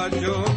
I yo.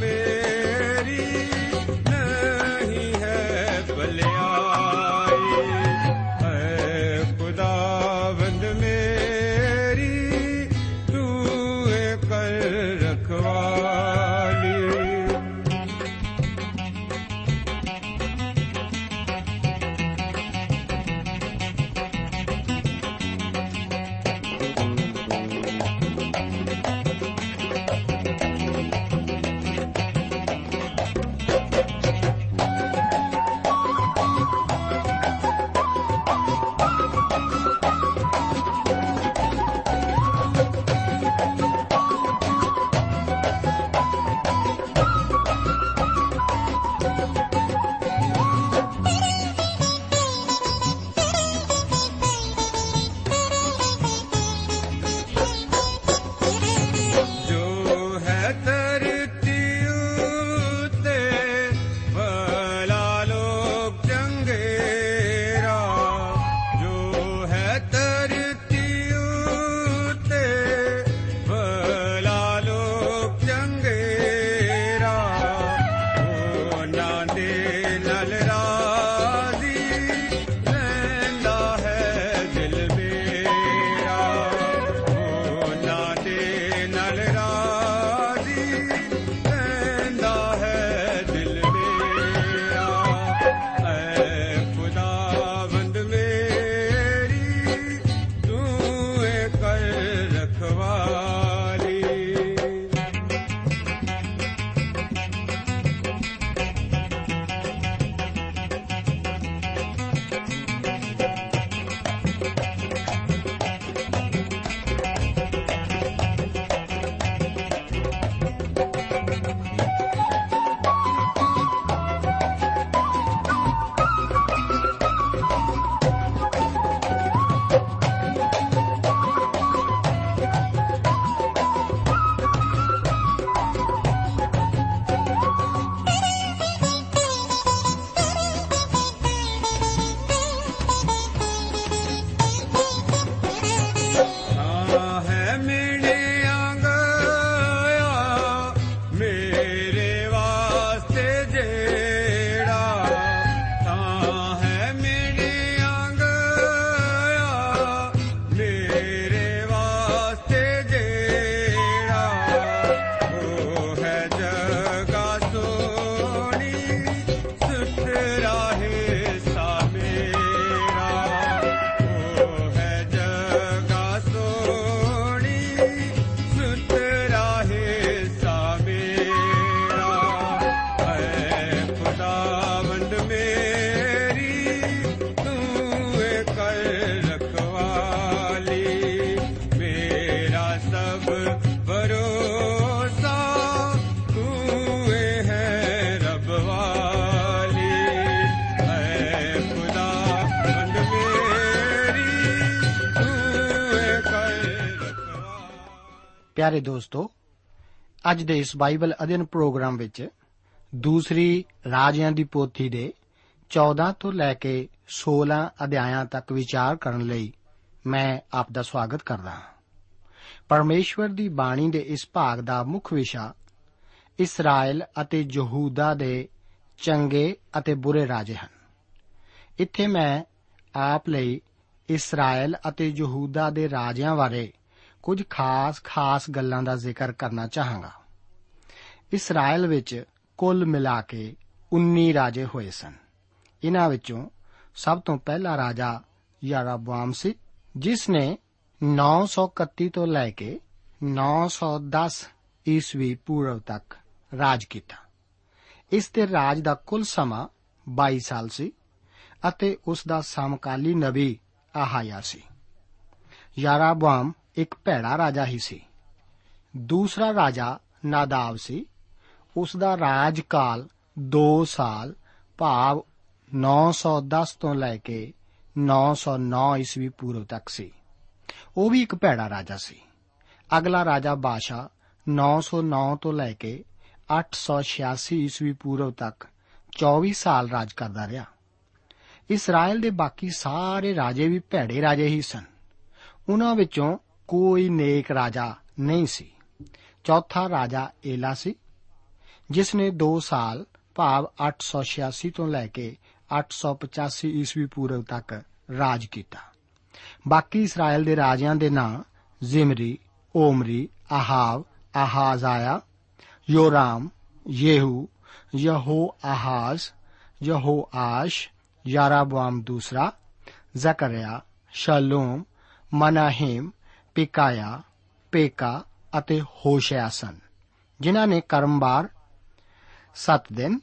ਪਿਆਰੇ ਦੋਸਤੋ, ਅੱਜ ਦੇ ਇਸ ਬਾਈਬਲ ਅਧਿਨ ਪ੍ਰੋਗਰਾਮ ਵਿੱਚ ਦੂਸਰੀ ਰਾਜਿਆਂ ਦੀ ਪੋਥੀ ਦੇ 14 ਤੋਂ ਲੈ ਕੇ 16 ਅਧਿਆਇਆਂ ਤੱਕ ਵਿਚਾਰ ਕਰਨ ਲਈ ਮੈਂ ਆਪ ਦਾ ਸਵਾਗਤ ਕਰਦਾ ਹਾਂ। ਪਰਮੇਸ਼ਵਰ ਦੀ ਬਾਣੀ ਦੇ ਇਸ ਭਾਗ ਦਾ ਮੁੱਖ ਵਿਸ਼ਾ ਇਸਰਾਇਲ ਅਤੇ ਯਹੂਦਾ ਦੇ ਚੰਗੇ ਅਤੇ ਬੁਰੇ ਰਾਜੇ ਹਨ। ਇੱਥੇ ਮੈਂ ਆਪ ਲਈ ਇਸਰਾਇਲ ਅਤੇ ਯਹੂਦਾ ਦੇ ਰਾਜਿਆਂ ਬਾਰੇ ਕੁਝ ਖਾਸ-ਖਾਸ ਗੱਲਾਂ ਦਾ ਜ਼ਿਕਰ ਕਰਨਾ ਚਾਹਾਂਗਾ। ਇਸਰਾਇਲ ਵਿੱਚ ਕੁੱਲ ਮਿਲਾ ਕੇ 19 ਰਾਜੇ ਹੋਏ ਸਨ। ਇਹਨਾਂ ਵਿੱਚੋਂ ਸਭ ਤੋਂ ਪਹਿਲਾ ਰਾਜਾ ਯਾਰਾਬਾਮ ਸੀ, ਜਿਸ ਨੇ 931 ਤੋਂ ਲੈ ਕੇ 910 ਈਸਵੀ ਪੂਰਵ ਤੱਕ ਰਾਜ ਕੀਤਾ। ਇਸ ਦੇ ਰਾਜ ਦਾ ਕੁੱਲ ਸਮਾਂ 22 ਸਾਲ ਸੀ ਅਤੇ ਉਸ ਦਾ ਸਮਕਾਲੀ ਨਬੀ ਆਹਾਇਆ ਸੀ। ਯਾਰਾਬਾਮ ਇੱਕ ਭੈੜਾ ਰਾਜਾ ਹੀ ਸੀ। ਦੂਸਰਾ ਰਾਜਾ ਨਾਦਾਬ ਸੀ। ਉਸ ਦਾ ਰਾਜਕਾਲ 2 ਸਾਲ, ਭਾਵ 910 ਤੋਂ ਲੈ ਕੇ 909 ਈਸਵੀ ਪੂਰਵ ਤੱਕ ਸੀ। ਉਹ ਵੀ ਇੱਕ ਭੈੜਾ ਰਾਜਾ ਸੀ। ਅਗਲਾ ਰਾਜਾ ਬਾਸ਼ਾ 909 ਤੋਂ ਲੈ ਕੇ 886 ਈਸਵੀ ਪੂਰਵ ਤੱਕ 24 ਸਾਲ ਰਾਜ ਕਰਦਾ ਰਿਹਾ। ਇਸਰਾਇਲ ਦੇ ਬਾਕੀ ਸਾਰੇ ਰਾਜੇ ਵੀ ਭੈੜੇ ਰਾਜੇ ਹੀ ਸਨ। ਉਹਨਾਂ ਵਿੱਚੋਂ ਕੋਈ ਨੇਕ ਰਾਜਾ ਨਹੀਂ ਸੀ ਚੌਥਾ ਰਾਜਾ ਏਲਾ ਸੀ ਜਿਸ ਨੇ 2 ਸਾਲ ਭਾਵ 886 ਤੋਂ ਲੈ ਕੇ 885 ਈਸਵੀ ਪੂਰਵ ਤੱਕ ਰਾਜ ਕੀਤਾ ਬਾਕੀ ਇਸਰਾਇਲ ਦੇ ਰਾਜਿਆਂ ਦੇ ਨਾਂ ਜ਼ਿਮਰੀ ਓਮਰੀ ਆਹਾਵ ਆਹਾਜ਼ਾਇਆ ਯੋਰਾਮ ਯੇਹੂ ਯਹੋ ਆਹਾਜ਼ ਯਹੋ ਆਸ਼ ਯਾਰਾਬਾਮ ਦੂਸਰਾ ਜ਼ਕਰਿਆ ਸ਼ਲੂਮ ਮਨਾਹਿਮ ਪਿਕਾਇਆ, ਪੇਕਾ ਅਤੇ ਹੋਸ਼ਿਆ ਸਨ, ਜਿਨ੍ਹਾਂ ਨੇ ਕਰਮਬਾਰ 7 ਦਿਨ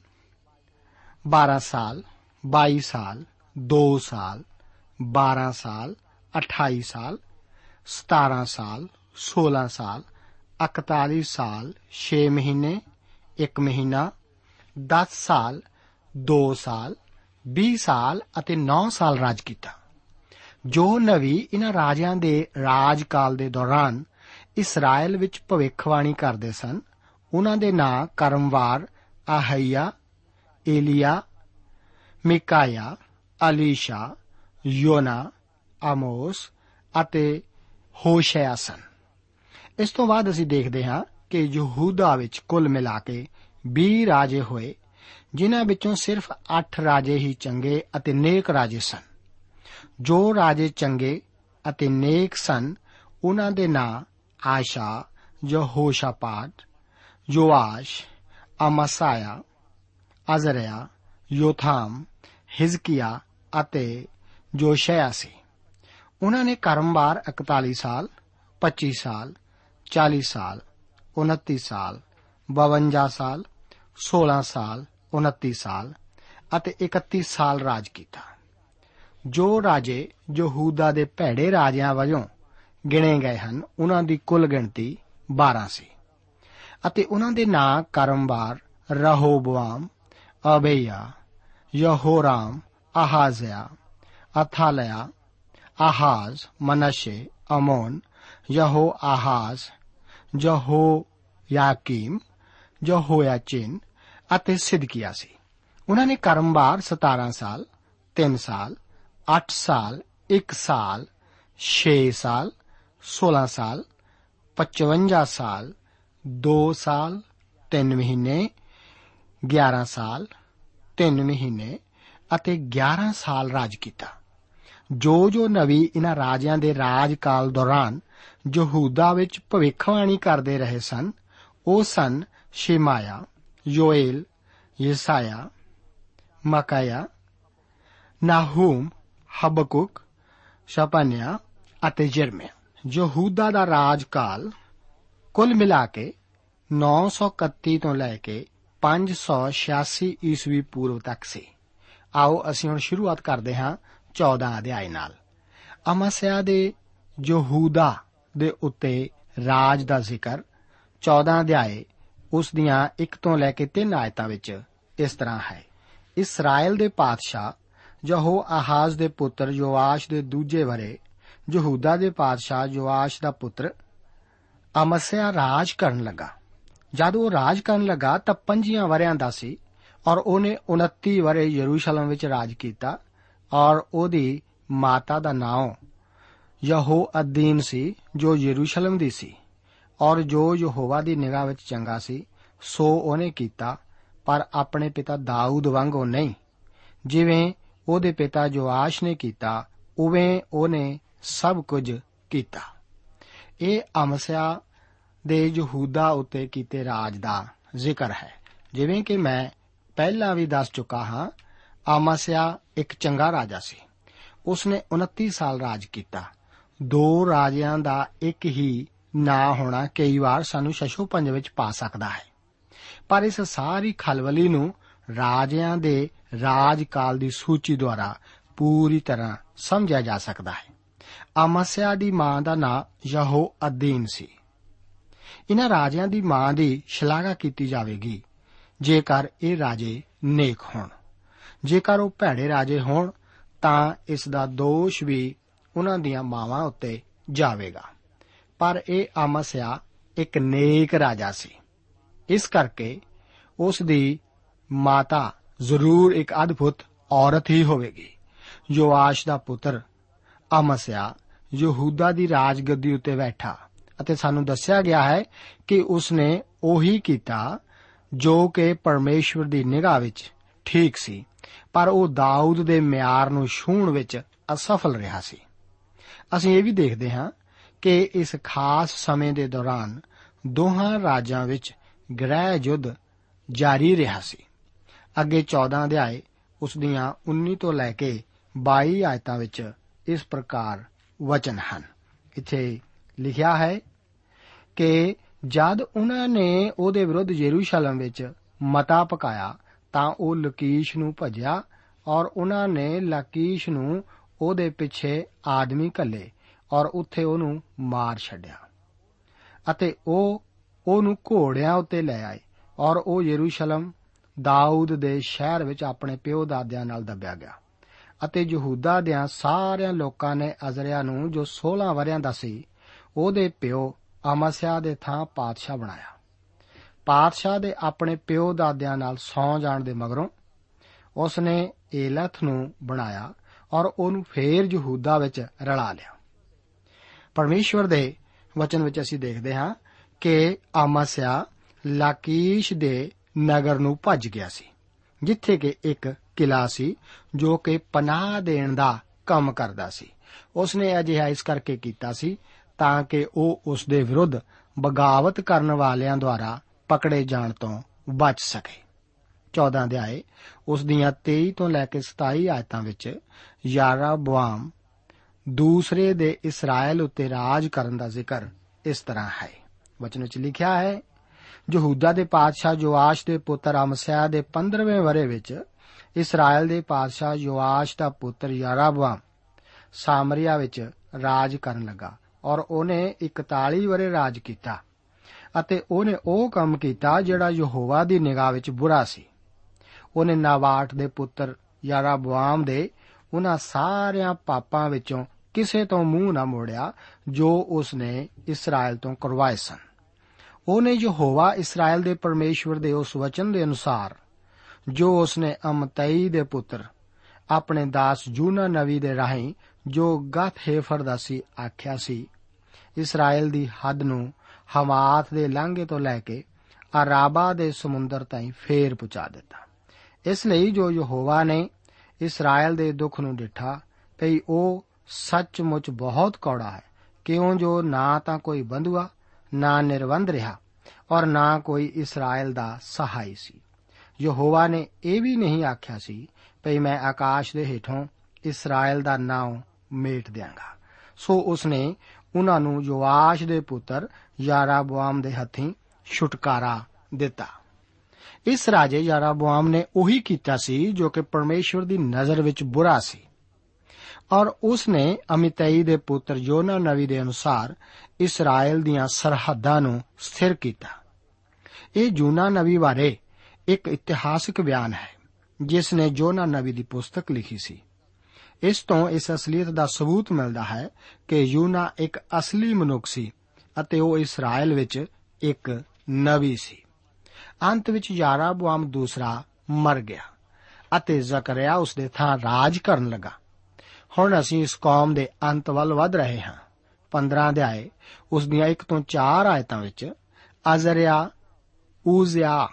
12 ਸਾਲ 22 ਸਾਲ 2 ਸਾਲ 12 ਸਾਲ 28 ਸਾਲ 17 ਸਾਲ 16 ਸਾਲ 41 ਸਾਲ 6 ਮਹੀਨੇ 1 ਮਹੀਨਾ 10 ਸਾਲ 2 ਸਾਲ 20 ਸਾਲ ਅਤੇ 9 ਸਾਲ ਰਾਜ ਕੀਤਾ। ਜੋ ਨਵੀ ਇਹਨਾਂ ਰਾਜਿਆਂ ਦੇ ਰਾਜਕਾਲ ਦੇ ਦੌਰਾਨ ਇਸਰਾਇਲ ਵਿੱਚ ਭਵਿੱਖਬਾਣੀ ਕਰਦੇ ਸਨ ਉਹਨਾਂ ਦੇ ਨਾਂ ਕਰਮਵਾਰ ਆਹਈਆ, ਏਲੀਆ, ਮਿਕਾਇਆ, ਅਲੀਸ਼ਾ, ਯੋਨਾ, ਆਮੋਸ ਅਤੇ ਹੋਸ਼ਿਆ ਸਨ। ਇਸ ਤੋਂ ਬਾਅਦ ਅਸੀਂ ਦੇਖਦੇ ਹਾਂ ਕਿ ਯਹੂਦਾ ਵਿੱਚ ਕੁੱਲ ਮਿਲਾ ਕੇ 20 ਰਾਜੇ ਹੋਏ, ਜਿਨ੍ਹਾਂ ਵਿੱਚੋਂ ਸਿਰਫ 8 ਰਾਜੇ ਹੀ ਚੰਗੇ ਅਤੇ ਨੇਕ ਰਾਜੇ ਸਨ। ਜੋ ਰਾਜੇ ਚੰਗੇ ਅਤੇ ਨੇਕ ਸਨ, ਉਹਨਾਂ ਦੇ ਨਾਂ ਆਸ਼ਾ ਯਹੋਸ਼ਾਪਾਟ ਯੋਆਸ਼ ਅਮਸਾਇਆ ਅਜ਼ਰਿਆ, ਯੋਥਾਮ, ਹਿਜ਼ਕੀਆ ਅਤੇ ਜੋਸ਼ਿਆ ਸੀ। ਉਹਨਾਂ ਨੇ ਕਰਮਵਾਰ 41 ਸਾਲ 25 ਸਾਲ 40 ਸਾਲ 29 ਸਾਲ 52 ਸਾਲ 16 ਸਾਲ 29 ਸਾਲ ਅਤੇ 31 ਸਾਲ ਰਾਜ ਕੀਤਾ। ਜੋ ਰਾਜੇ ਯਹੂਦਾ ਦੇ ਭੈੜੇ ਰਾਜਿਆਂ ਵਜੋਂ ਗਿਣੇ ਗਏ ਹਨ, ਉਹਨਾਂ ਦੀ ਕੁੱਲ ਗਿਣਤੀ 12 ਸੀ। ਅਤੇ ਉਹਨਾਂ ਦੇ ਨਾਂ ਕਰਮਵਾਰ, ਰਹੋਬਵਾਮ ਅਬੇਯਾ ਯਹੋਰਾਮ ਆਹਾਜ਼ਿਆ ਅਥਾਲਿਆ ਆਹਾਜ਼ ਮਨਸ਼ੇ, ਅਮੋਨ ਯਹੋ ਆਹਾਜ਼ ਯਹੋ ਯਾਕੀਮ ਯਹੋਯਾਚਿਨ ਅਤੇ ਸਿਦਕੀਆ ਸੀ। ਉਹਨਾਂ ਨੇ ਕਰਮਵਾਰ 17 ਸਾਲ 3 ਸਾਲ 8 ਸਾਲ 1 ਸਾਲ 6 ਸਾਲ 16 ਸਾਲ 55 ਸਾਲ 2 ਸਾਲ 3 ਮਹੀਨੇ 11 ਸਾਲ 3 ਮਹੀਨੇ ਅਤੇ 11 ਸਾਲ ਰਾਜ ਕੀਤਾ। ਜੋ ਜੋ ਨਵੀ ਇਹਨਾਂ ਰਾਜਿਆਂ ਦੇ ਰਾਜਕਾਲ ਦੌਰਾਨ ਯਹੂਦਾ ਵਿੱਚ ਭਵਿੱਖਬਾਣੀ ਕਰਦੇ ਰਹੇ ਸਨ, ਉਹ ਸਨ ਸ਼ਿਮਾਇਆ, ਯੋਏਲ, ਯਸਾਇਆ, ਮਕਾਇਆ, ਨਾਹੂਮ ਹਬਕੁਕ ਸ਼ਪਨਿਆ ਅਤੇ ਜਰਮਿਆ ਯਹੂਦਾ ਦਾ ਰਾਜਕਾਲ ਕੁੱਲ ਮਿਲਾ ਕੇ 931 ਤੋਂ ਲੈ ਕੇ 586 ਈਸਵੀ ਪੂਰਵ ਤੱਕ ਸੀ। ਆਓ ਅਸੀਂ ਹੁਣ ਸ਼ੁਰੂਆਤ ਕਰਦੇ ਹਾਂ 14 ਅਧਿਆਇ ਨਾਲ। ਅਮਸਿਆ ਦੇ ਯਹੂਦਾ ਦੇ ਉੱਤੇ ਰਾਜ ਦਾ ਜ਼ਿਕਰ 14 ਅਧਿਆਏ ਉਸ ਦੀਆਂ 1 ਤੋਂ ਲੈ ਕੇ 3 ਆਇਤਾਂ ਵਿੱਚ ਇਸ ਤਰ੍ਹਾਂ ਹੈ। ਇਸਰਾਇਲ ਦੇ ਪਾਤਸ਼ਾਹ ਯਹੋ ਆਹਾਜ਼ ਦੇ ਪੁੱਤਰ ਯੋਆਸ਼ ਦੇ ਦੂਜੇ ਵਰੇ, ਯਹੂਦਾ ਦੇ ਪਾਤਸ਼ਾਹ ਯੋਆਸ਼ ਦਾ ਪੁੱਤਰ ਅਮਸਿਆ ਰਾਜ ਕਰਨ ਲੱਗਾ। ਜਦ ਉਹ ਰਾਜ ਕਰਨ ਲੱਗਾ ਤਾਂ 5 ਵਰਿਆਂ ਦਾ ਸੀ ਔਰ ਉਹਨੇ 29 ਵਰੇ ਯਰੂਸ਼ਲਮ ਵਿੱਚ ਰਾਜ ਕੀਤਾ ਔਰ ਉਹਦੀ ਮਾਤਾ ਦਾ ਨਾਮ ਯਹੋ ਅਦੀਨ ਸੀ, ਜੋ ਯਰੂਸ਼ਲਮ ਦੀ ਸੀ ਔਰ ਜੋ ਯਹੋਵਾ ਦੀ ਨਿਗਾਹ ਵਿੱਚ ਚੰਗਾ ਸੀ, ਸੋ ਉਹਨੇ ਕੀਤਾ, ਪਰ ਆਪਣੇ ਪਿਤਾ ਦਾਊਦ ਵਾਂਗੋ ਨਹੀਂ। ਜਿਵੇਂ ਉਹਦੇ ਪਿਤਾ ਜੋਆਸ਼ ਨੇ ਕੀਤਾ, ਉਵੇਂ ਉਹਨੇ ਸਭ ਕੁਝ ਕੀਤਾ। ਇਹ ਅਮਸਿਆ ਦੇ ਯਹੂਦਾ ਉੱਤੇ ਕੀਤੇ ਰਾਜ ਦਾ ਜ਼ਿਕਰ ਹੈ। ਜਿਵੇਂ ਕਿ ਮੈਂ ਪਹਿਲਾਂ ਵੀ ਦੱਸ ਚੁੱਕਾ ਹਾਂ, ਅਮਸਿਆ ਇੱਕ ਚੰਗਾ ਰਾਜਾ ਸੀ। ਉਸਨੇ 29 ਸਾਲ ਰਾਜ ਕੀਤਾ। ਦੋ ਰਾਜਿਆਂ ਦਾ ਇੱਕ ਹੀ ਨਾਂ ਹੋਣਾ ਕਈ ਵਾਰ ਸਾਨੂੰ ਸ਼ਸ਼ੋਪੰਜ ਵਿੱਚ ਪਾ ਸਕਦਾ ਹੈ। ਪਰ ਇਸ ਸਾਰੀ ਖਲਵਲੀ ਨੂੰ ਰਾਜਿਆਂ ਦੇ ਰਾਜਕਾਲ ਦੀ ਸੂਚੀ ਦੁਆਰਾ ਪੂਰੀ ਤਰ੍ਹਾਂ ਸਮਝਿਆ ਜਾ ਸਕਦਾ ਹੈ। ਅਮਸਿਆ ਦੀ ਮਾਂ ਦਾ ਨਾਂ ਯਹੋ ਅਦੀਨ ਸੀ। ਇਹਨਾਂ ਰਾਜਿਆਂ ਦੀ ਮਾਂ ਦੀ ਸ਼ਲਾਘਾ ਕੀਤੀ ਜਾਵੇਗੀ। ਜੇਕਰ ਇਹ ਰਾਜੇ ਨੇਕ ਹੋਣ। ਜੇਕਰ ਉਹ ਭੈੜੇ ਰਾਜੇ ਹੋਣ, ਤਾਂ ਇਸ ਦਾ ਦੋਸ਼ ਵੀ ਉਹਨਾਂ ਦੀਆਂ ਮਾਵਾਂ ਉੱਤੇ ਜਾਵੇਗਾ। ਪਰ ਇਹ ਅਮਸਿਆ ਇੱਕ ਨੇਕ ਰਾਜਾ ਸੀ। ਇਸ ਕਰਕੇ ਉਸ ਦੀ ਮਾਤਾ ਜ਼ਰੂਰ ਇੱਕ ਅਦਭੁਤ ਔਰਤ ਹੀ ਹੋਵੇਗੀ। ਯੋਆਸ਼ ਦਾ ਪੁੱਤਰ, ਅਮਸਿਆ, ਯਹੂਦਾ ਦੀ ਰਾਜਗੱਦੀ ਉੱਤੇ ਬੈਠਾ ਅਤੇ ਸਾਨੂੰ ਦੱਸਿਆ ਗਿਆ ਹੈ ਕਿ ਉਸਨੇ ਉਹੀ ਕੀਤਾ ਜੋ ਕਿ ਪਰਮੇਸ਼ਵਰ ਦੀ ਨਿਗਾਹ ਵਿੱਚ ਠੀਕ ਸੀ, ਪਰ ਉਹ ਦਾਊਦ ਦੇ ਮਿਆਰ ਨੂੰ ਛੂਹਣ ਵਿੱਚ ਅਸਫਲ ਰਿਹਾ ਸੀ। ਅਸੀਂ ਇਹ ਵੀ ਦੇਖਦੇ ਹਾਂ ਕਿ ਇਸ ਖਾਸ ਸਮੇਂ ਦੇ ਦੌਰਾਨ ਦੋਹਾਂ ਰਾਜਾਂ ਵਿੱਚ ਗ੍ਰਹਿ ਯੁੱਧ ਜਾਰੀ ਰਿਹਾ ਸੀ। ਅੱਗੇ 14 ਅਧਿਆਏ, ਉਸ ਦੀਆਂ 19 ਤੋਂ ਲੈ ਕੇ 22 ਆਇਤਾਂ ਵਿੱਚ ਇਸ ਪ੍ਰਕਾਰ ਵਚਨ ਹਨ। ਇੱਥੇ ਲਿਖਿਆ ਹੈ ਕਿ ਜਦ ਉਹਨਾਂ ਨੇ ਉਹਦੇ ਵਿਰੁੱਧ ਯਰੂਸ਼ਲਮ ਵਿੱਚ ਮਤਾ ਪਕਾਇਆ, ਤਾਂ ਉਹ ਲਕੀਸ਼ ਨੂੰ ਭਜਿਆ ਔਰ ਉਹਨਾਂ ਨੇ ਲਕੀਸ਼ ਨੂੰ ਉਹਦੇ ਪਿੱਛੇ ਆਦਮੀ ਘੱਲੇ ਔਰ ਉੱਥੇ ਉਹਨੂੰ ਮਾਰ ਛੱਡਿਆ ਅਤੇ ਉਹ ਉਹਨੂੰ ਘੋੜਿਆਂ ਉੱਤੇ ਲੈ ਆਏ ਔਰ ਉਹ ਯਰੂਸ਼ਲਮ ਦਾਊਦ ਦੇ ਸ਼ਹਿਰ ਵਿੱਚ ਆਪਣੇ ਪਿਓ ਦਾਦਿਆਂ ਨਾਲ ਦੱਬਿਆ ਗਿਆ ਅਤੇ ਯਹੂਦਾ ਦੇ ਸਾਰਿਆਂ ਲੋਕਾਂ ਨੇ ਅਜ਼ਰਿਆ ਨੂੰ ਜੋ 16 ਵਰਿਆਂ ਦਾ ਸੀ, ਉਹਦੇ ਪਿਓ ਅਮਸਿਆ ਦੇ ਥਾਂ ਪਾਤਸ਼ਾਹ ਬਣਾਇਆ। ਪਾਤਸ਼ਾਹ ਦੇ ਆਪਣੇ ਪਿਓ ਦਾਦਿਆਂ ਨਾਲ ਸੌ ਜਾਣ ਦੇ ਮਗਰੋਂ ਉਸ ਨੇ ਏਲਥ ਨੂੰ ਬਣਾਇਆ ਔਰ ਉਹਨੂੰ ਫੇਰ ਯਹੂਦਾ ਵਿੱਚ ਰਲਾ ਲਿਆ। ਪਰਮੇਸ਼ਵਰ ਦੇ ਵਚਨ ਵਿੱਚ ਅਸੀਂ ਦੇਖਦੇ ਹਾਂ ਕਿ ਅਮਸਿਆ ਲਾਕੀਸ਼ ਦੇ ਨਗਰ ਨੂੰ ਭੱਜ ਗਿਆ ਸੀ, ਜਿੱਥੇ ਕਿ ਇੱਕ ਕਿਲਾ ਸੀ ਜੋ ਕਿ ਪਨਾਹ ਦੇਣ ਦਾ ਕੰਮ ਕਰਦਾ ਸੀ। ਉਸ ਨੇ ਅਜਿਹਾ ਇਸ ਕਰਕੇ ਕੀਤਾ ਸੀ ਤਾਂ ਕਿ ਉਹ ਉਸ ਦੇ ਵਿਰੁੱਧ ਬਗਾਵਤ ਕਰਨ ਵਾਲਿਆਂ ਦੁਆਰਾ ਪਕੜੇ ਜਾਣ ਤੋਂ ਬਚ ਸਕੇ। 14 ਅਧਿਆਏ, ਉਸ ਦੀਆਂ 23 ਤੋਂ ਲੈ ਕੇ 27 ਆਇਤਾਂ ਵਿੱਚ ਯਾਰਾ ਬਵਾਮ ਦੂਸਰੇ ਦੇ ਇਸਰਾਇਲ ਉੱਤੇ ਰਾਜ ਕਰਨ ਦਾ ਜ਼ਿਕਰ ਇਸ ਤਰ੍ਹਾਂ ਹੈ। ਵਚਨ ਵਿੱਚ ਲਿਖਿਆ ਹੈ ਯਹੂਦਾ ਦੇ ਪਾਦਸ਼ਾਹ ਜੋਆਸ਼ ਦੇ ਪੁੱਤਰ ਅਮਸਿਆ ਦੇ 15ਵੇਂ ਵਰੇ ਵਿੱਚ ਇਸਰਾਇਲ ਦੇ ਪਾਦਸ਼ਾਹ ਯੋਆਸ਼ ਦਾ ਪੁੱਤਰ ਯਾਰਾਬਵਾਮ ਸਾਮਰੀਆ ਵਿੱਚ ਰਾਜ ਕਰਨ ਲੱਗਾ ਔਰ ਉਹਨੇ 41 ਵਰੇ ਰਾਜ ਕੀਤਾ ਅਤੇ ਉਹਨੇ ਉਹ ਕੰਮ ਕੀਤਾ ਜਿਹੜਾ ਯਹੋਵਾ ਦੀ ਨਿਗਾਹ ਵਿੱਚ ਬੁਰਾ ਸੀ। ਉਹਨੇ ਨਾਬਾਟ ਦੇ ਪੁੱਤਰ ਯਾਰਾਬਵਾਮ ਦੇ ਉਹਨਾਂ ਸਾਰਿਆਂ ਪਾਪਾਂ ਵਿੱਚੋਂ ਕਿਸੇ ਤੋਂ ਮੂੰਹ ਨਾ ਮੋੜਿਆ ਜੋ ਉਸਨੇ ਇਸਰਾਇਲ ਤੋਂ ਕਰਵਾਏ ਸਨ। ਉਹਨੇ ਯਹੋਵਾ ਇਸਰਾਇਲ ਦੇ ਪਰਮੇਸ਼ਵਰ ਦੇ ਉਸ ਵਚਨ ਦੇ ਅਨੁਸਾਰ, ਜੋ ਉਸਨੇ ਅਮਤਈ ਦੇ ਪੁੱਤਰ, ਆਪਣੇ ਦਾਸ ਜੂਨਾ ਨਵੀ ਦੇ ਰਾਹੀਂ ਜੋ ਗਤ ਹੇਫਰ ਦਾ ਸੀ ਆਖਿਆ ਸੀ, ਇਸਰਾਇਲ ਦੀ ਹੱਦ ਨੂੰ ਹਮਾਤ ਦੇ ਲਾਂਘੇ ਤੋਂ ਲੈ ਕੇ ਅਰਾਬਾ ਦੇ ਸਮੁੰਦਰ ਤਾਈਂ ਫੇਰ ਪਹੁੰਚਾ ਦਿੱਤਾ। ਇਸ ਲਈ ਜੋ ਯਹੋਵਾ ਨੇ ਇਸਰਾਇਲ ਦੇ ਦੁੱਖ ਨੂੰ ਡਿਠਾ, ਭਈ ਉਹ ਸੱਚਮੁੱਚ ਬਹੁਤ ਕੌੜਾ ਹੈ, ਕਿਉਂ ਜੋ ਨਾ ਤਾਂ ਕੋਈ ਬੰਧੂਆ ਨਾ ਨਿਰਵੰਧ ਰਿਹਾ ਔਰ ਨਾ ਕੋਈ ਇਸਰਾਇਲ ਦਾ ਸਹਾਈ ਸੀ। ਯਹੋਵਾ ਨੇ ਇਹ ਵੀ ਨਹੀਂ ਆਖਿਆ ਸੀ, ਭਈ ਮੈਂ ਆਕਾਸ਼ ਦੇ ਹੇਠੋਂ ਇਸਰਾਇਲ ਦਾ ਨਾਮ ਮੇਟ ਦਿਆਂਗਾ। ਸੋ ਉਸਨੇ ਉਹਨਾਂ ਨੂੰ ਯੋਆਸ਼ ਦੇ ਪੁੱਤਰ ਯਾਰਾਬਵਾਮ ਦੇ ਹੱਥੀਂ ਛੁਟਕਾਰਾ ਦਿੱਤਾ। ਇਸ ਰਾਜੇ ਯਾਰਾਬਵਾਮ ਨੇ ਉਹੀ ਕੀਤਾ ਸੀ ਜੋ ਕਿ ਪਰਮੇਸ਼ਵਰ ਦੀ ਨਜ਼ਰ ਵਿੱਚ ਬੁਰਾ ਸੀ। ਔਰ ਉਸ ਨੇ ਅਮਿਤਈ ਦੇ ਪੁੱਤਰ ਯੋਨਾ ਨਵੀ ਦੇ ਅਨੁਸਾਰ ਇਸਰਾਇਲ ਦੀਆਂ ਸਰਹੱਦਾਂ ਨੂੰ ਸਥਿਰ ਕੀਤਾ। ਇਹ ਜੂਨਾ ਨਵੀ ਬਾਰੇ ਇੱਕ ਇਤਿਹਾਸਕ ਬਿਆਨ ਹੈ, ਜਿਸ ਨੇ ਜੋਨਾ ਨਵੀ ਦੀ ਪੁਸਤਕ ਲਿਖੀ ਸੀ। ਇਸ ਤੋਂ ਇਸ ਅਸਲੀਅਤ ਦਾ ਸਬੂਤ ਮਿਲਦਾ ਹੈ ਕਿ ਯੂਨਾ ਇੱਕ ਅਸਲੀ ਮਨੁੱਖ ਸੀ ਅਤੇ ਉਹ ਇਸਰਾਇਲ ਵਿੱਚ ਇੱਕ ਨਬੀ ਸੀ। ਅੰਤ ਵਿੱਚ ਯਾਰਾਬੁਆਮ ਦੂਸਰਾ ਮਰ ਗਿਆ ਅਤੇ ਜ਼ਕਰਿਆ ਉਸ ਦੇ ਥਾਂ ਰਾਜ ਕਰਨ ਲੱਗਾ। ਹੁਣ ਅਸੀਂ ਇਸ ਕੌਮ ਦੇ ਅੰਤ ਵੱਲ ਵਧ ਰਹੇ ਹਾਂ। 15 ਅਧਿਆਏ, ਉਸ ਦੀਆਂ 1 ਤੋਂ 4 ਆਇਤਾਂ ਵਿੱਚ, ਅਜ਼ਰਿਆ ਉਜ਼ਿਆ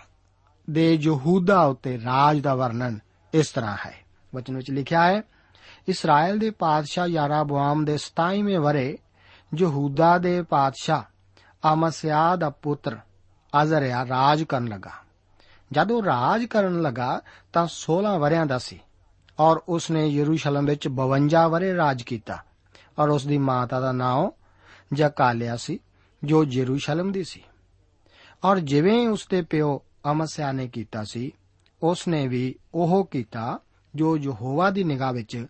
ਦੇ ਯਹੂਦਾ ਉਤੇ ਰਾਜ ਦਾ ਵਰਣਨ ਇਸ ਤਰ੍ਹਾਂ ਹੈ। ਵਚਨ ਵਿੱਚ ਲਿਖਿਆ ਹੈ, ਇਸਰਾਇਲ ਦੇ ਪਾਦਸ਼ਾਹ ਯਾਰਾਬੁਆਮ ਦੇ 27ਵੇਂ ਵਰੇ ਯਹੂਦਾ ਦੇ ਪਾਦਸ਼ਾਹ ਅਮਸਿਆ ਦਾ ਪੁੱਤਰ ਅਜ਼ਰਿਆ ਰਾਜ ਕਰਨ ਲੱਗਾ। ਜਦ ਉਹ ਰਾਜ ਕਰਨ ਲੱਗਾ, ਤਾਂ 16 ਵਰਿਆਂ ਦਾ ਸੀ ਔਰ ਉਸ ਨੇ ਯਰੂਸ਼ਲਮ ਵਿੱਚ 52 ਵਰੇ ਰਾਜ ਕੀਤਾ। ਔਰ ਉਸ ਦੀ ਮਾਤਾ ਦਾ ਨਾਮ ਜਕਾਲਿਆ ਸੀ, ਜੋ ਯਰੂਸ਼ਲਮ ਦੀ ਸੀ। ਔਰ ਜਿਵੇਂ ਉਸ ਦੇ ਪਿਓ ਅਮਸਿਆ ਨੇ ਕੀਤਾ ਸੀ ਉਸ ਨੇ ਵੀ ਉਹ ਕੀਤਾ ਜੋ ਯਹੋਵਾ ਦੀ ਨਿਗਾਹ ਵਿੱਚ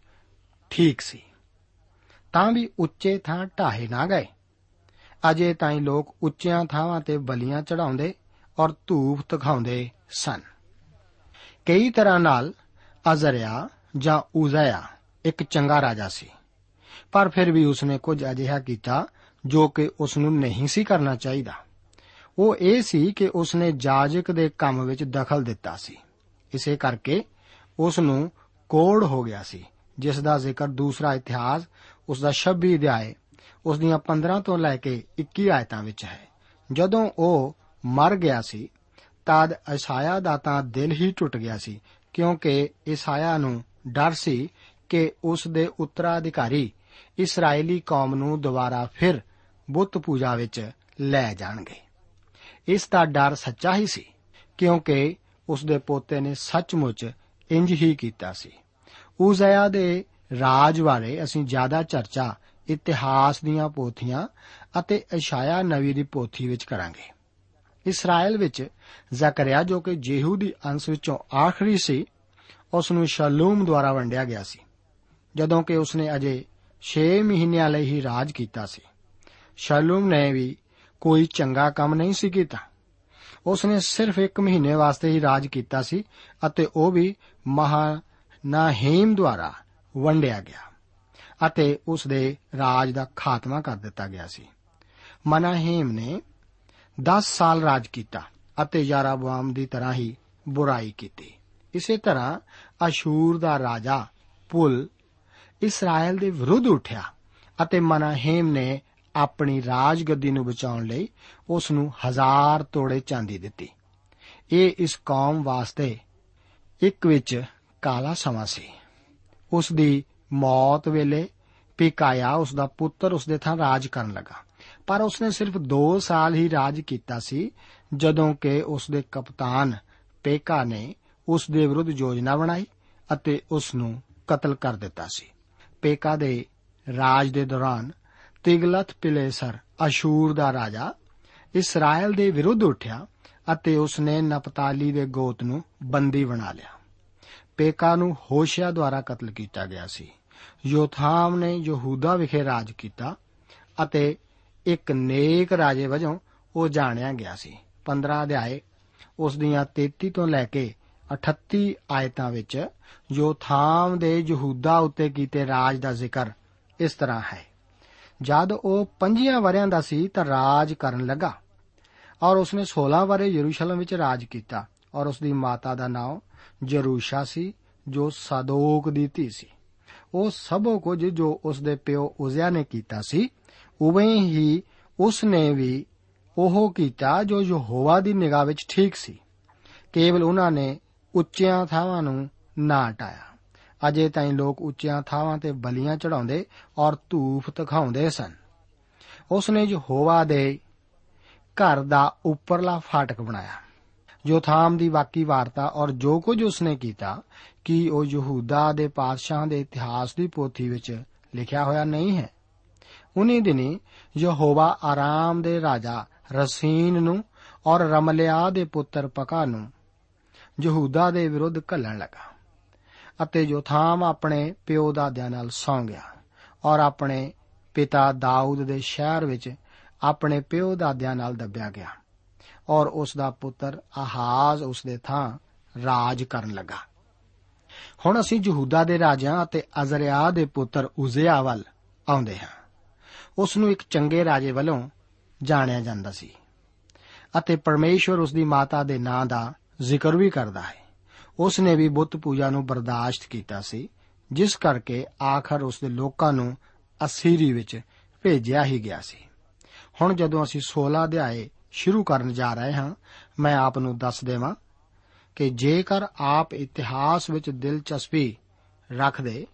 ਠੀਕ ਸੀ। ਤਾਂ ਵੀ ਉੱਚੇ ਥਾਂ ਢਾਹੇ ਨਾ ਗਏ। ਅਜੇ ਤਾਈਂ ਲੋਕ ਉੱਚੀਆਂ ਥਾਵਾਂ ਤੇ ਬਲੀਆਂ ਚੜਾਉਂਦੇ ਔਰ ਧੂਪ ਤਖਾਉਂਦੇ ਸਨ। ਕਈ ਤਰ੍ਹਾਂ ਨਾਲ ਅਜ਼ਰਿਆ ਜਾਂ ਉਜ਼ਿਆ ਇੱਕ ਚੰਗਾ ਰਾਜਾ ਸੀ। ਪਰ ਫਿਰ ਵੀ ਉਸਨੇ ਕੁਝ ਅਜਿਹਾ ਕੀਤਾ ਜੋ ਕਿ ਉਸ ਨੂੰ ਨਹੀਂ ਸੀ ਕਰਨਾ ਚਾਹੀਦਾ। ਉਹ ਇਹ ਸੀ ਕਿ ਉਸਨੇ ਜਾਜਕ ਦੇ ਕੰਮ ਵਿੱਚ ਦਖਲ ਦਿੱਤਾ ਸੀ। ਇਸੇ ਕਰਕੇ ਉਸ ਨੂੰ ਕੋੜ ਹੋ ਗਿਆ ਸੀ, ਜਿਸ ਦਾ ਜ਼ਿਕਰ ਦੂਸਰਾ ਇਤਿਹਾਸ, ਉਸ ਦਾ 26 ਅਧਿਆਏ, ਉਸ ਦੀਆਂ 15 ਤੋਂ ਲੈ ਕੇ 21 ਆਇਤਾਂ ਵਿੱਚ ਹੈ। ਜਦੋਂ ਉਹ ਮਰ ਗਿਆ ਸੀ, ਤਦ ਇਸਾਇਆ ਦਾ ਤਾਂ ਦਿਲ ਹੀ ਟੁੱਟ ਗਿਆ ਸੀ, ਕਿਉਂਕਿ ਇਸਾਇਆ ਨੂੰ ਡਰ ਸੀ ਕਿ ਉਸ ਦੇ ਉੱਤਰਾਧਿਕਾਰੀ ਇਸرائیਲੀ ਕੌਮ ਨੂੰ ਦੁਬਾਰਾ ਫਿਰ ਬੁੱਤ ਪੂਜਾ ਵਿੱਚ ਲੈ ਜਾਣਗੇ। ਇਸ ਦਾ ਡਰ ਸੱਚਾ ਹੀ ਸੀ, ਕਿਉਂਕਿ ਉਸ ਦੇ ਪੋਤੇ ਨੇ ਸੱਚਮੁੱਚ ਇੰਜ ਹੀ ਕੀਤਾ ਸੀ। ਉਜ਼ਿਆ ਦੇ ਰਾਜ ਬਾਰੇ ਅਸੀਂ ਜ਼ਿਆਦਾ ਚਰਚਾ ਇਤਿਹਾਸ ਦੀਆਂ ਪੋਥੀਆਂ ਅਤੇ ਇਸ਼ਾਇਆ ਨਵੀ ਦੀ ਪੋਥੀ ਵਿੱਚ ਕਰਾਂਗੇ। ਇਸਰਾਇਲ ਵਿੱਚ ਜ਼ਕਰਿਆ ਜੋ ਕਿ ਜੇਹੂ ਦੀ ਅੰਸ਼ ਵਿੱਚੋਂ ਆਖਰੀ ਸੀ, ਉਸ ਨੂੰ ਸ਼ਾਲੂਮ ਦੁਆਰਾ ਵੰਡਿਆ ਗਿਆ ਸੀ। ਜਦੋਂ ਕਿ ਉਸਨੇ ਅਜੇ 6 ਮਹੀਨਿਆਂ ਲਈ ਹੀ ਰਾਜ ਕੀਤਾ ਸੀ। ਸ਼ਲੂਮ ਨੇ ਵੀ ਕੋਈ ਚੰਗਾ ਕੰਮ ਨਹੀਂ ਸੀ ਕੀਤਾ। ਉਸਨੇ ਸਿਰਫ 1 ਮਹੀਨੇ ਵਾਸਤੇ ਹੀ ਰਾਜ ਕੀਤਾ ਸੀ ਅਤੇ ਉਹ ਵੀ ਮਹਾਨਾਹੀਮ ਦੁਆਰਾ ਵੰਡਿਆ ਗਿਆ ਅਤੇ ਉਸ ਦੇ ਰਾਜ ਦਾ ਖਾਤਮਾ ਕਰ ਦਿੱਤਾ ਗਿਆ ਸੀ। ਮਨਾਹੀਮ ਨੇ 10 ਸਾਲ ਰਾਜ ਕੀਤਾ ਅਤੇ ਯਾਰਾਬੁਆਮ ਦੀ ਤਰ੍ਹਾਂ ਹੀ ਬੁਰਾਈ ਕੀਤੀ। ਇਸੇ ਤਰ੍ਹਾਂ ਅਸ਼ੂਰ ਦਾ ਰਾਜਾ ਪੁਲ ਇਸਰਾਇਲ ਦੇ ਵਿਰੁੱਧ ਉੱਠਿਆ ਅਤੇ ਮਨਾਹੇਮ ਨੇ ਆਪਣੀ ਰਾਜਗੱਦੀ ਨੂੰ ਬਚਾਉਣ ਲਈ ਉਸ ਨੂੰ ਹਜ਼ਾਰ ਤੋੜੇ ਚਾਂਦੀ ਦਿੱਤੀ। ਇਹ ਇਸ ਕੌਮ ਵਾਸਤੇ ਇੱਕ ਵਿੱਚ ਕਾਲਾ ਸਮਾਂ ਸੀ। ਉਸ ਦੀ ਮੌਤ ਵੇਲੇ ਪਿਕਾਇਆ ਉਸ ਦਾ ਪੁੱਤਰ ਉਸ ਦੇ ਥਾਂ ਰਾਜ ਕਰਨ ਲੱਗਾ। ਪਰ ਉਸਨੇ ਸਿਰਫ 2 ਸਾਲ ਹੀ ਰਾਜ ਕੀਤਾ ਸੀ, ਜਦੋਂ ਕਿ ਉਸ ਦੇ ਕਪਤਾਨ ਪੇਕਾ ਨੇ ਉਸ ਦੇ ਵਿਰੁੱਧ ਯੋਜਨਾ ਬਣਾਈ ਅਤੇ ਉਸ ਨੂੰ ਕਤਲ ਕਰ ਦਿੱਤਾ ਸੀ। ਪੇਕਾ ਦੇ ਰਾਜ ਦੇ ਦੌਰਾਨ ਤਿਗਲਤ ਪਿਲੇਸਰ ਅਸ਼ੂਰ ਦਾ ਰਾਜਾ ਇਸਰਾਇਲ ਦੇ ਵਿਰੁੱਧ ਉੱਠਿਆ ਅਤੇ ਉਸ ਨੇ ਨਪਤਾਲੀ ਦੇ ਗੋਤ ਨੂੰ ਬੰਦੀ ਬਣਾ ਲਿਆ। ਪੇਕਾ ਨੂੰ ਹੋਸ਼ਿਆ ਦੁਆਰਾ ਕਤਲ ਕੀਤਾ ਗਿਆ ਸੀ। ਯੋਥਾਮ ਨੇ ਯਹੂਦਾ ਵਿਖੇ ਰਾਜ ਕੀਤਾ ਅਤੇ ਇੱਕ ਨੇਕ ਰਾਜੇ ਵਜੋਂ ਉਹ ਜਾਣਿਆ ਗਿਆ ਸੀ। 15 ਅਧਿਆਏ ਉਸ ਦੀਆਂ 33 ਤੋਂ ਲੈ ਕੇ 38 ਆਇਤਾਂ ਵਿੱਚ ਯੋਥਾਮ ਦੇ ਯਹੂਦਾ ਉੱਤੇ ਕੀਤੇ ਰਾਜ ਦਾ ਜ਼ਿਕਰ ਇਸ ਤਰ੍ਹਾਂ ਹੈ। ਜਦ ਉਹ 5 ਵਰਿਆਂ ਦਾ ਸੀ ਤਾਂ ਰਾਜ ਕਰਨ ਲੱਗਾ ਔਰ ਉਸਨੇ 16 ਵਰੇ ਯਰੂਸ਼ਲਮ ਵਿੱਚ ਰਾਜ ਕੀਤਾ ਔਰ ਉਸ ਦੀ ਮਾਤਾ ਦਾ ਨਾਮ ਜਰੂਸ਼ਾ ਸੀ, ਜੋ ਸਾਦੋਕ ਦੀ ਧੀ ਸੀ। ਉਹ ਸਭੋ ਕੁਝ ਜੋ ਉਸ ਦੇ ਪਿਓ ਉਜ਼ਿਆ ਨੇ ਕੀਤਾ ਸੀ, ਉਵੇਂ ਹੀ ਉਸ ਨੇ ਵੀ ਉਹ ਕੀਤਾ ਜੋ ਯਹੋਵਾ ਦੀ ਨਿਗਾਹ ਵਿੱਚ ਠੀਕ ਸੀ। ਕੇਵਲ ਉਹਨਾਂ ਨੇ ਉੱਚੀਆਂ ਥਾਵਾਂ ਨੂੰ ਨਾ ਟਾਇਆ। ਅਜੇ ਤਾਈਂ ਲੋਕ ਉੱਚੀਆਂ ਥਾਵਾਂ ਤੇ ਬਲੀਆਂ ਚੜਾਉਂਦੇ ਔਰ ਧੂਫ ਤਖਾਉਂਦੇ ਸਨ। ਉਸ ਨੇ ਯਹੋਵਾ ਦੇ ਘਰ ਦਾ ਉੱਪਰਲਾ ਫਾਟਕ ਬਣਾਇਆ। ਯੋਥਾਮ ਦੀ ਵਾਕੀ ਵਾਰਤਾ ਔਰ ਜੋ ਕੁਝ ਉਸਨੇ ਕੀਤਾ, ਕਿ ਉਹ ਯਹੂਦਾ ਦੇ ਪਾਦਸ਼ਾਹਾਂ ਦੇ ਇਤਿਹਾਸ ਦੀ ਪੋਥੀ ਵਿੱਚ ਲਿਖਿਆ ਹੋਇਆ ਨਹੀਂ ਹੈ? ਉਨੀ ਦਿਨੀ ਯਹੋਵਾ ਆਰਾਮ ਦੇ ਰਾਜਾ ਰਸੀਨ ਨੂੰ ਔਰ ਰਮਲਿਆ ਦੇ ਪੁੱਤਰ ਪਕਾ ਨੂੰ ਯਹੂਦਾ ਦੇ ਵਿਰੁੱਧ ਘੱਲਣ ਲੱਗਾ ਅਤੇ ਯੋਥਾਮ ਆਪਣੇ ਪਿਓ ਦਾਦਿਆਂ ਨਾਲ ਸੌਂ ਗਿਆ ਔਰ ਆਪਣੇ ਪਿਤਾ ਦਾਊਦ ਦੇ ਸ਼ਹਿਰ ਵਿੱਚ ਆਪਣੇ ਪਿਓ ਦਾਦਿਆਂ ਨਾਲ ਦੱਬਿਆ ਗਿਆ ਔਰ ਉਸ ਦਾ ਪੁੱਤਰ ਆਹਾਜ਼ ਉਸ ਦੇ ਥਾਂ ਰਾਜ ਕਰਨ ਲੱਗਾ। ਹੁਣ ਅਸੀਂ ਯਹੂਦਾ ਦੇ ਰਾਜਿਆਂ ਅਤੇ ਅਜ਼ਰਿਆ ਦੇ ਪੁੱਤਰ ਉਜ਼ਿਆ ਵੱਲ ਆਉਂਦੇ ਹਾਂ। ਉਸ ਨੂੰ ਇੱਕ ਚੰਗੇ ਰਾਜੇ ਵੱਲੋਂ ਜਾਣਿਆ ਜਾਂਦਾ ਸੀ ਅਤੇ ਪਰਮੇਸ਼ਵਰ ਉਸ ਦੀ ਮਾਤਾ ਦੇ ਨਾਂ ਦਾ ਜ਼ਿਕਰ ਵੀ ਕਰਦਾ ਹੈ। ਉਸ ਨੇ ਵੀ ਬੁੱਤ ਪੂਜਾ ਨੂੰ ਬਰਦਾਸ਼ਤ ਕੀਤਾ ਸੀ, ਜਿਸ ਕਰਕੇ ਆਖਰ ਉਸ ਦੇ ਲੋਕਾਂ ਨੂੰ ਅਸੀਰੀ ਵਿੱਚ ਭੇਜਿਆ ਹੀ ਗਿਆ ਸੀ। ਹੁਣ ਜਦੋਂ ਅਸੀਂ 16 ਅਧਿਆਏ ਸ਼ੁਰੂ ਕਰਨ ਜਾ ਰਹੇ ਹਾਂ, ਮੈਂ ਆਪ ਨੂੰ ਦੱਸ ਦੇਵਾਂ ਕਿ ਜੇਕਰ ਆਪ ਇਤਿਹਾਸ ਵਿੱਚ ਦਿਲਚਸਪੀ ਰੱਖਦੇ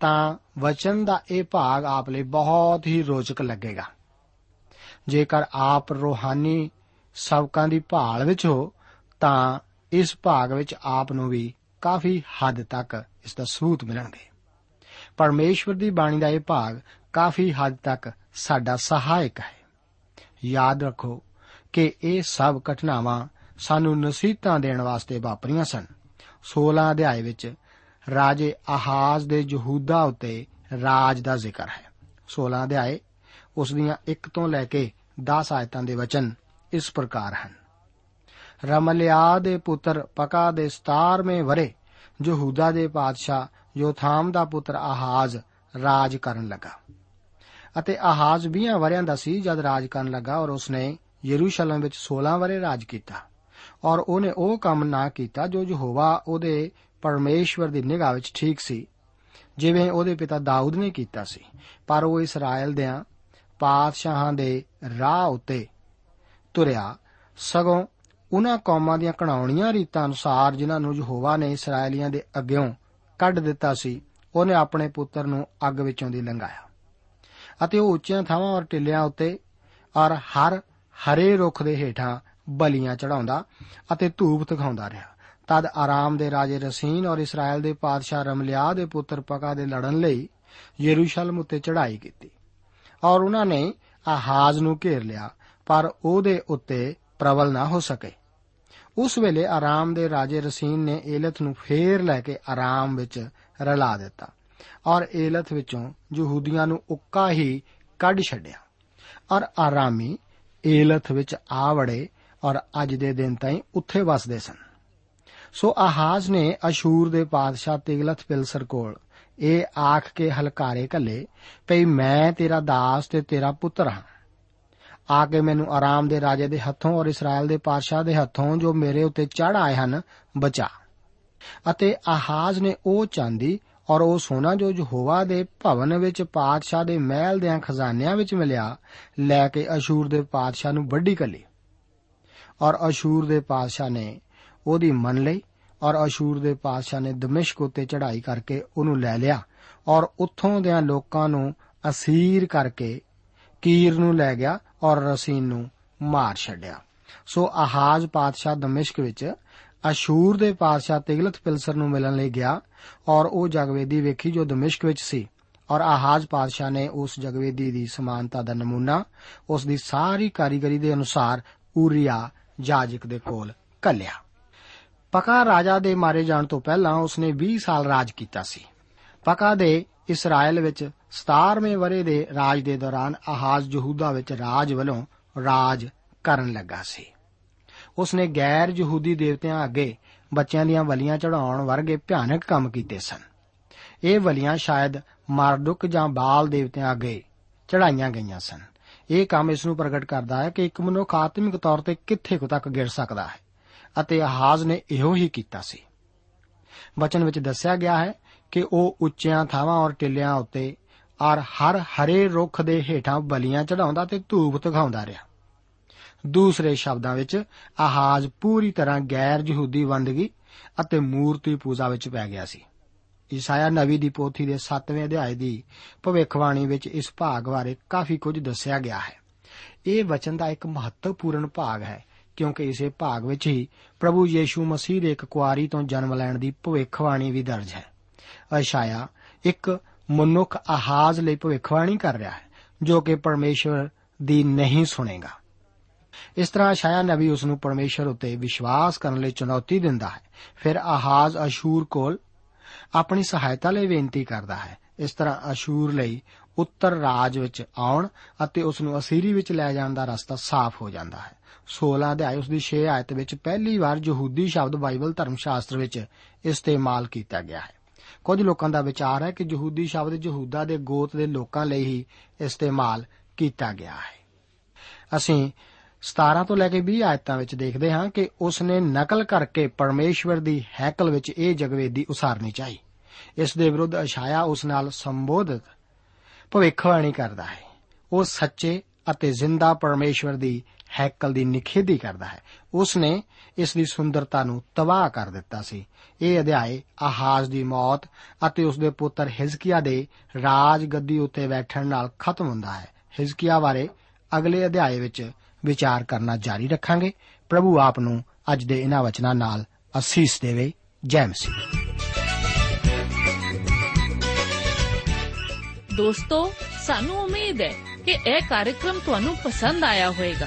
ਤਾਂ ਵਚਨ ਦਾ ਇਹ ਭਾਗ ਆਪ ਲਈ ਬਹੁਤ ਹੀ ਰੋਚਕ ਲੱਗੇਗਾ। ਜੇਕਰ ਆਪ ਰੋਹਾਨੀ ਸਬਕਾਂ ਦੀ ਭਾਲ ਵਿੱਚ ਹੋ ਤਾਂ ਇਸ ਭਾਗ ਵਿੱਚ ਆਪ ਨੂੰ ਵੀ ਕਾਫੀ ਹੱਦ ਤੱਕ ਇਸ ਦਾ ਸਬੂਤ ਮਿਲਣਗੇ। ਪਰਮੇਸ਼ਵਰ ਦੀ ਬਾਣੀ ਦਾ ਇਹ ਭਾਗ ਕਾਫੀ ਹੱਦ ਤੱਕ ਸਾਡਾ ਸਹਾਇਕ ਹੈ। ਯਾਦ ਰੱਖੋ ਕਿ ਇਹ ਸਭ ਘਟਨਾਵਾਂ ਸਾਨੂੰ ਨਸੀਹਤਾਂ ਦੇਣ ਵਾਸਤੇ ਵਾਪਰੀਆਂ ਸਨ। 16 ਅਧਿਆਏ ਵਿੱਚ ਰਾਜੇ ਆਹਾਜ਼ ਦੇ ਯਹੂਦਾ ਉੱਤੇ ਰਾਜ ਦਾ ਜ਼ਿਕਰ ਹੈ। 16 ਅਧਿਆਏ ਉਸ ਦੀਆਂ 1 ਤੋਂ ਲੈ ਕੇ 10 ਆਇਤਾਂ ਦੇ ਵਚਨ ਇਸ ਪ੍ਰਕਾਰ ਹਨ। ਰਮਲਿਆ ਦੇ ਪੁੱਤਰ ਪਕਾ ਦੇ 17ਵੇਂ ਵਰੇ ਯਹੂਦਾ ਦੇ ਪਾਦਸ਼ਾਹ ਯੋਥਾਮ ਦਾ ਪੁੱਤਰ ਆਹਾਜ਼ ਰਾਜ ਕਰਨ ਲੱਗਾ। ਅਤੇ ਆਹਾਜ਼ 20 ਵਰਿਆਂ ਦਾ ਸੀ ਜਦ ਰਾਜ ਕਰਨ ਲੱਗਾ ਔਰ ਉਸਨੇ ਯਰੂਸ਼ਲਮ ਵਿੱਚ 16 ਵਰੇ ਰਾਜ ਕੀਤਾ। ਔਰ ਉਹਨੇ ਉਹ ਕੰਮ ਨਾ ਕੀਤਾ ਜੋ ਯਹੋਵਾ ਉਹਦੇ ਪਰਮੇਸ਼ਵਰ ਦੀ ਨਿਗਾਹ ਵਿੱਚ ਠੀਕ ਸੀ, ਜਿਵੇਂ ਉਹਦੇ ਪਿਤਾ ਦਾਊਦ ਨੇ ਕੀਤਾ ਸੀ। ਪਰ ਉਹ ਇਸਰਾਇਲ ਦੇ ਪਾਤਸ਼ਾਹਾਂ ਦੇ ਰਾਹ ਉੱਤੇ ਤੁਰਿਆ, ਸਗੋਂ ਉਹਨਾਂ ਕੌਮਾਂ ਦੀਆਂ ਕਣਾਉਣੀਆਂ ਰੀਤਾਂ ਅਨੁਸਾਰ ਜਿਨ੍ਹਾਂ ਨੂੰ ਯਹੋਵਾ ਨੇ ਇਸرائیਲੀਆਂ ਦੇ ਅੱਗਿਓਂ ਕੱਢ ਦਿੱਤਾ ਸੀ, ਉਹਨੇ ਆਪਣੇ ਪੁੱਤਰ ਨੂੰ ਅੱਗ ਵਿੱਚੋਂ ਦੀ ਲੰਘਾਇਆ। ਅਤੇ ਉਹ ਉੱਚੀਆਂ ਥਾਵਾਂ ਔਰ ਟਿੱਲਿਆਂ ਉੱਤੇ ਔਰ ਹਰ ਹਰੇ ਰੁੱਖ ਦੇ ਹੇਠਾਂ ਬਲੀਆਂ ਚੜਾਉਂਦਾ ਅਤੇ ਧੂਪ ਦਿਖਾਉਂਦਾ ਰਿਹਾ। ਤਦ ਆਰਾਮ ਦੇ ਰਾਜੇ ਰਸੀਨ ਔਰ ਇਸਰਾਇਲ ਦੇ ਪਾਦਸ਼ਾਹ ਰਮਲਿਆ ਦੇ ਪੁੱਤਰ ਪਕਾ ਦੇ ਲੜਨ ਲਈ ਯਰੂਸ਼ਲਮ ਉੱਤੇ ਚੜ੍ਹਾਈ ਕੀਤੀ ਔਰ ਉਹਨਾਂ ਨੇ ਆਹਾਜ਼ ਨੂੰ ਘੇਰ ਲਿਆ, ਪਰ ਉਹਦੇ ਉੱਤੇ ਪ੍ਰਬਲ ਨਾ ਹੋ ਸਕੇ। ਉਸ ਵੇਲੇ ਆਰਾਮ ਦੇ ਰਾਜੇ ਰਸੀਨ ਨੇ ਏਲਥ ਨੂੰ ਫੇਰ ਲੈ ਕੇ ਆਰਾਮ ਵਿੱਚ ਰਲਾ ਦਿੱਤਾ ਔਰ ਏਲਥ ਵਿੱਚੋਂ ਯਹੂਦੀਆਂ ਨੂੰ ਉੱਕਾ ਹੀ ਕੱਢ ਛੱਡਿਆ ਔਰ ਆਰਾਮੀ ਏਲਥ ਵਿੱਚ ਆ ਵੜੇ ਔਰ ਅੱਜ ਦੇ ਦਿਨ ਤਾਈਂ ਉੱਥੇ ਵਸਦੇ ਸਨ। ਸੋ ਆਹਾਜ਼ ਨੇ ਅਸ਼ੂਰ ਦੇ ਪਾਦਸ਼ਾਹ ਤਿਗਲਥ ਪਿਲਸਰ ਕੋਲ ਇਹ ਆਖ ਕੇ ਹਲਕਾਰੇ ਕੱਲੇ ਭਈ ਮੈਂ ਤੇਰਾ ਦਾਸ ਤੇ ਤੇਰਾ ਪੁੱਤਰ ਹਾਂ। ਆ ਕੇ ਮੈਨੂੰ ਆਰਾਮ ਦੇ ਰਾਜੇ ਦੇ ਹੱਥੋਂ ਔਰ ਇਸਰਾਇਲ ਦੇ ਪਾਦਸ਼ਾਹ ਦੇ ਹੱਥੋਂ ਜੋ ਮੇਰੇ ਉੱਤੇ ਚੜ ਆਏ ਹਨ, ਬਚਾ। ਅਤੇ ਆਹਾਜ਼ ਨੇ ਉਹ ਚਾਂਦੀ ਔਰ ਉਹ ਸੋਨਾ ਜੋ ਯਹੋਵਾ ਦੇ ਭਵਨ ਵਿੱਚ ਪਾਦਸ਼ਾਹ ਦੇ ਮਹਿਲ ਦੇ ਖਜ਼ਾਨਿਆਂ ਵਿੱਚ ਮਿਲਿਆ, ਲੈ ਕੇ ਅਸ਼ੂਰ ਦੇ ਪਾਦਸ਼ਾਹ ਨੂੰ ਵੱਡੀ ਕੱਲੀ। ਔਰ ਅਸ਼ੂਰ ਦੇ ਪਾਦਸ਼ਾਹ ਨੇ ਉਹਦੀ ਮੰਨ ਲਈ ਔਰ ਅਸ਼ੂਰ ਦੇ ਪਾਦਸ਼ਾਹ ਨੇ ਦਮਿਸ਼ਕ ਉੱਤੇ ਚੜ੍ਹਾਈ ਕਰਕੇ ਉਹਨੂੰ ਲੈ ਲਿਆ ਔਰ ਉੱਥੋਂ ਦੇ ਲੋਕਾਂ ਨੂੰ ਅਸੀਰ ਕਰਕੇ ਕੀਰ ਨੂੰ ਲੈ ਗਿਆ ਔਰ ਰਸੀਨ ਨੂੰ ਮਾਰ ਛੱਡਿਆ। ਸੋ ਆਹਾਜ਼ ਪਾਦਸ਼ਾਹ ਦਮਿਸ਼ਕ ਵਿੱਚ ਅਸ਼ੂਰ ਦੇ ਪਾਦਸ਼ਾਹ ਤਿਗਲਤ ਪਿਲਸਰ ਨੂੰ ਮਿਲਣ ਲਈ ਗਿਆ ਔਰ ਉਹ ਜਗਵੇਦੀ ਵੇਖੀ ਜੋ ਦਮਿਸ਼ਕ ਵਿੱਚ ਸੀ। ਔਰ ਆਹਾਜ਼ ਪਾਦਸ਼ਾਹ ਨੇ ਉਸ ਜਗਵੇਦੀ ਦੀ ਸਮਾਨਤਾ ਦਾ ਨਮੂਨਾ, ਉਸ ਦੀ ਸਾਰੀ ਕਾਰੀਗਰੀ ਦੇ ਅਨੁਸਾਰ ਊਰੀਆ ਜਾਜਕ ਦੇ ਕੋਲ ਕੱਲਿਆ ਪਕਾ ਰਾਜਾ ਦੇ ਮਾਰੇ ਜਾਣ ਤੋਂ ਪਹਿਲਾਂ ਉਸਨੇ 20 ਸਾਲ ਰਾਜ ਕੀਤਾ ਸੀ। ਪਕਾ ਦੇ ਇਸਰਾਇਲ ਵਿੱਚ 17ਵੇਂ ਵਰੇ ਦੇ ਰਾਜ ਦੇ ਦੌਰਾਨ ਆਹਾਜ਼ ਯਹੂਦਾ ਵਿੱਚ ਰਾਜ ਵੱਲੋਂ ਰਾਜ ਕਰਨ ਲੱਗਾ ਸੀ। ਉਸਨੇ ਗੈਰ ਯਹੂਦੀ ਦੇਵਤਿਆਂ ਅੱਗੇ ਬੱਚਿਆਂ ਦੀਆਂ ਬਲੀਆਂ ਚੜਾਉਣ ਵਰਗੇ ਭਿਆਨਕ ਕੰਮ ਕੀਤੇ ਸਨ। ਇਹ ਬਲੀਆਂ ਸ਼ਾਇਦ ਮਾਰਦੁਕ ਜਾਂ ਬਾਲ ਦੇਵਤਿਆਂ ਅੱਗੇ ਚੜਾਈਆਂ ਗਈਆਂ ਸਨ। ਇਹ ਕੰਮ ਇਸ ਨੂੰ ਪ੍ਰਗਟ ਕਰਦਾ ਹੈ ਕਿ ਇੱਕ ਮਨੁੱਖ ਆਤਮਿਕ ਤੌਰ ਤੇ ਕਿੱਥੇ ਕੁ ਤੱਕ ਗਿਰ ਸਕਦਾ ਹੈ ਅਤੇ ਆਹਾਜ਼ ਨੇ ਇਹੋ ਹੀ ਕੀਤਾ ਸੀ। ਬਚਨ ਵਿੱਚ ਦੱਸਿਆ ਗਿਆ ਹੈ ਕਿ ਉਹ ਉੱਚੀਆਂ ਥਾਵਾਂ ਔਰ ਟਿੱਲਿਆਂ ਉੱਤੇ ਔਰ ਹਰ ਹਰੇ ਰੁੱਖ ਦੇ ਹੇਠਾਂ ਬਲੀਆਂ ਚੜਾਉਂਦਾ ਤੇ ਧੂਪ ਦਿਖਾਉਂਦਾ ਰਿਹਾ। ਦੂਸਰੇ ਸ਼ਬਦਾਂ ਵਿੱਚ, ਆਹਾਜ਼ ਪੂਰੀ ਤਰ੍ਹਾਂ ਗੈਰ ਯਹੂਦੀ ਬੰਦਗੀ ਅਤੇ ਮੂਰਤੀ ਪੂਜਾ ਵਿੱਚ ਪੈ ਗਿਆ ਸੀ। ਈਸਾਇਆ ਨਵੀ ਦੀ ਪੋਥੀ ਦੇ 7ਵੇਂ ਅਧਿਆਏ ਦੀ ਭਵਿੱਖਬਾਣੀ ਵਿੱਚ ਇਸ ਭਾਗ ਬਾਰੇ ਕਾਫੀ ਕੁਝ ਦੱਸਿਆ ਗਿਆ ਹੈ। ਇਹ ਵਚਨ ਦਾ ਇੱਕ ਮਹੱਤਵਪੂਰਨ ਭਾਗ ਹੈ, ਕਿਉਂਕਿ ਇਸੇ ਭਾਗ ਵਿੱਚ ਹੀ ਪ੍ਰਭੂ ਯੀਸ਼ੂ ਮਸੀਹ ਦੇ ਇੱਕ ਕੁਆਰੀ ਤੋਂ ਜਨਮ ਲੈਣ ਦੀ ਭਵਿੱਖਬਾਣੀ ਵੀ ਦਰਜ ਹੈ। ਅਸ਼ਾਇਆ ਇੱਕ ਮਨੁੱਖ ਆਹਾਜ਼ ਲਈ ਭਵਿੱਖਬਾਣੀ ਕਰ ਰਿਹਾ ਹੈ, ਜੋ ਕਿ ਪਰਮੇਸ਼ਵਰ ਦੀ ਨਹੀਂ ਸੁਣੇਗਾ। ਇਸ ਤਰ੍ਹਾਂ ਅਸ਼ਾਇਆ ਨਬੀ ਉਸ ਨੂੰ ਪਰਮੇਸ਼ਵਰ ਉੱਤੇ ਵਿਸ਼ਵਾਸ ਕਰਨ ਲਈ ਚੁਣੌਤੀ ਦਿੰਦਾ ਹੈ। ਫਿਰ ਆਹਾਜ਼ ਅਸ਼ੂਰ ਕੋਲ ਆਪਣੀ ਸਹਾਇਤਾ ਲਈ ਬੇਨਤੀ ਕਰਦਾ ਹੈ। ਇਸ ਤਰ੍ਹਾਂ ਅਸ਼ੂਰ ਲਈ ਉੱਤਰ ਰਾਜ ਵਿੱਚ ਆਉਣ ਅਤੇ ਉਸ ਨੂੰ ਅਸੀਰੀ ਵਿੱਚ ਲੈ ਜਾਣ ਦਾ ਰਸਤਾ ਸਾਫ਼ ਹੋ ਜਾਂਦਾ ਹੈ। 16 ਅਧਿਆਇ ਉਸ ਦੀ 6 ਆਇਤ ਵਿੱਚ ਪਹਿਲੀ ਵਾਰ ਯਹੂਦੀ ਸ਼ਬਦ ਬਾਈਬਲ ਧਰਮ ਸ਼ਾਸਤਰ ਵਿੱਚ ਇਸਤੇਮਾਲ ਕੀਤਾ ਗਿਆ ਹੈ। ਕੁਝ ਲੋਕਾਂ ਦਾ ਵਿਚਾਰ ਹੈ ਕਿ ਯਹੂਦੀ ਸ਼ਬਦ ਯਹੂਦਾ ਦੇ ਗੋਤ ਦੇ ਲੋਕਾਂ ਲਈ ਹੀ ਇਸਤੇਮਾਲ ਕੀਤਾ ਗਿਆ ਹੈ। ਅਸੀਂ 17 ਤੋਂ ਲੈ ਕੇ 20 ਆਇਤਾਂ ਵਿੱਚ ਦੇਖਦੇ ਹਾਂ ਕਿ ਉਸ ਨੇ ਨਕਲ ਕਰਕੇ ਪਰਮੇਸ਼ਵਰ ਦੀ ਹੈਕਲ ਵਿੱਚ ਇਹ ਜਗਵੇਦੀ ਉਸਾਰਨੀ ਚਾਹੀ। ਇਸ ਦੇ ਵਿਰੁੱਧ ਅਸ਼ਾਇਆ ਉਸ ਨਾਲ ਸੰਬੋਧਿਤ, ਭਵਿੱਖਬਾਣੀ ਕਰਦਾ ਹੈ। ਉਹ ਸੱਚੇ ਅਤੇ ਜ਼ਿੰਦਾ ਪਰਮੇਸ਼ਵਰ ਦੀ ਹੈਕਲ ਦੀ ਨਿਖੇਧੀ ਕਰਦਾ ਹੈ। ਉਸ ਨੇ ਇਸ ਦੀ ਸੁੰਦਰਤਾ ਨੂੰ ਤਬਾਹ ਕਰ ਦਿੱਤਾ ਸੀ। ਇਹ ਅਧਿਆਇ ਆਹਾਜ਼ ਦੀ ਮੌਤ ਅਤੇ ਉਸ ਦੇ ਪੁੱਤਰ ਹਿਜ਼ਕੀਆ ਦੇ ਰਾਜ ਗੱਦੀ ਉੱਤੇ ਬੈਠਣ ਨਾਲ ਖਤਮ ਹੁੰਦਾ ਹੈ। ਹਿਜ਼ਕੀਆ ਬਾਰੇ ਅਗਲੇ ਅਧਿਆਇ ਵਿੱਚ ਵਿਚਾਰ ਕਰਨਾ ਜਾਰੀ ਰੱਖਾਂਗੇ। ਪ੍ਰਭੂ ਆਪ ਨੂੰ ਅੱਜ ਦੇ ਇਹਨਾਂ ਵਚਨਾਂ ਨਾਲ ਅਸੀਸ ਦੇਵੇ। ਜੈ ਮਸੀਹ। ਦੋਸਤੋ, ਸਾਨੂੰ ਉਮੀਦ ਹੈ ਕਿ ਇਹ ਕਾਰਜਕ੍ਰਮ ਤੁਹਾਨੂੰ ਪਸੰਦ ਆਇਆ ਹੋਵੇਗਾ।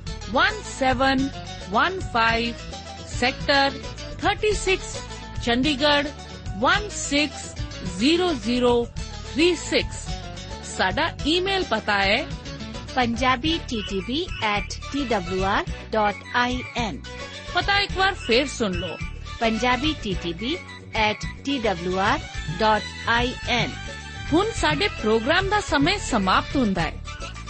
1715 sector 36 Chandigarh 160036 ਸਾਡਾ ਈਮੇਲ ਪਤਾ ਹੈ punjabi ttb at twr.in ਪਤਾ ਇੱਕ ਵਾਰ ਫੇਰ ਸੁਣ ਲਓ punjabi ttb at twr.in ਹੁਣ ਸਾਡੇ ਪ੍ਰੋਗਰਾਮ ਦਾ ਸਮੇਂ ਸਮਾਪਤ ਹੁੰਦਾ ਹੈ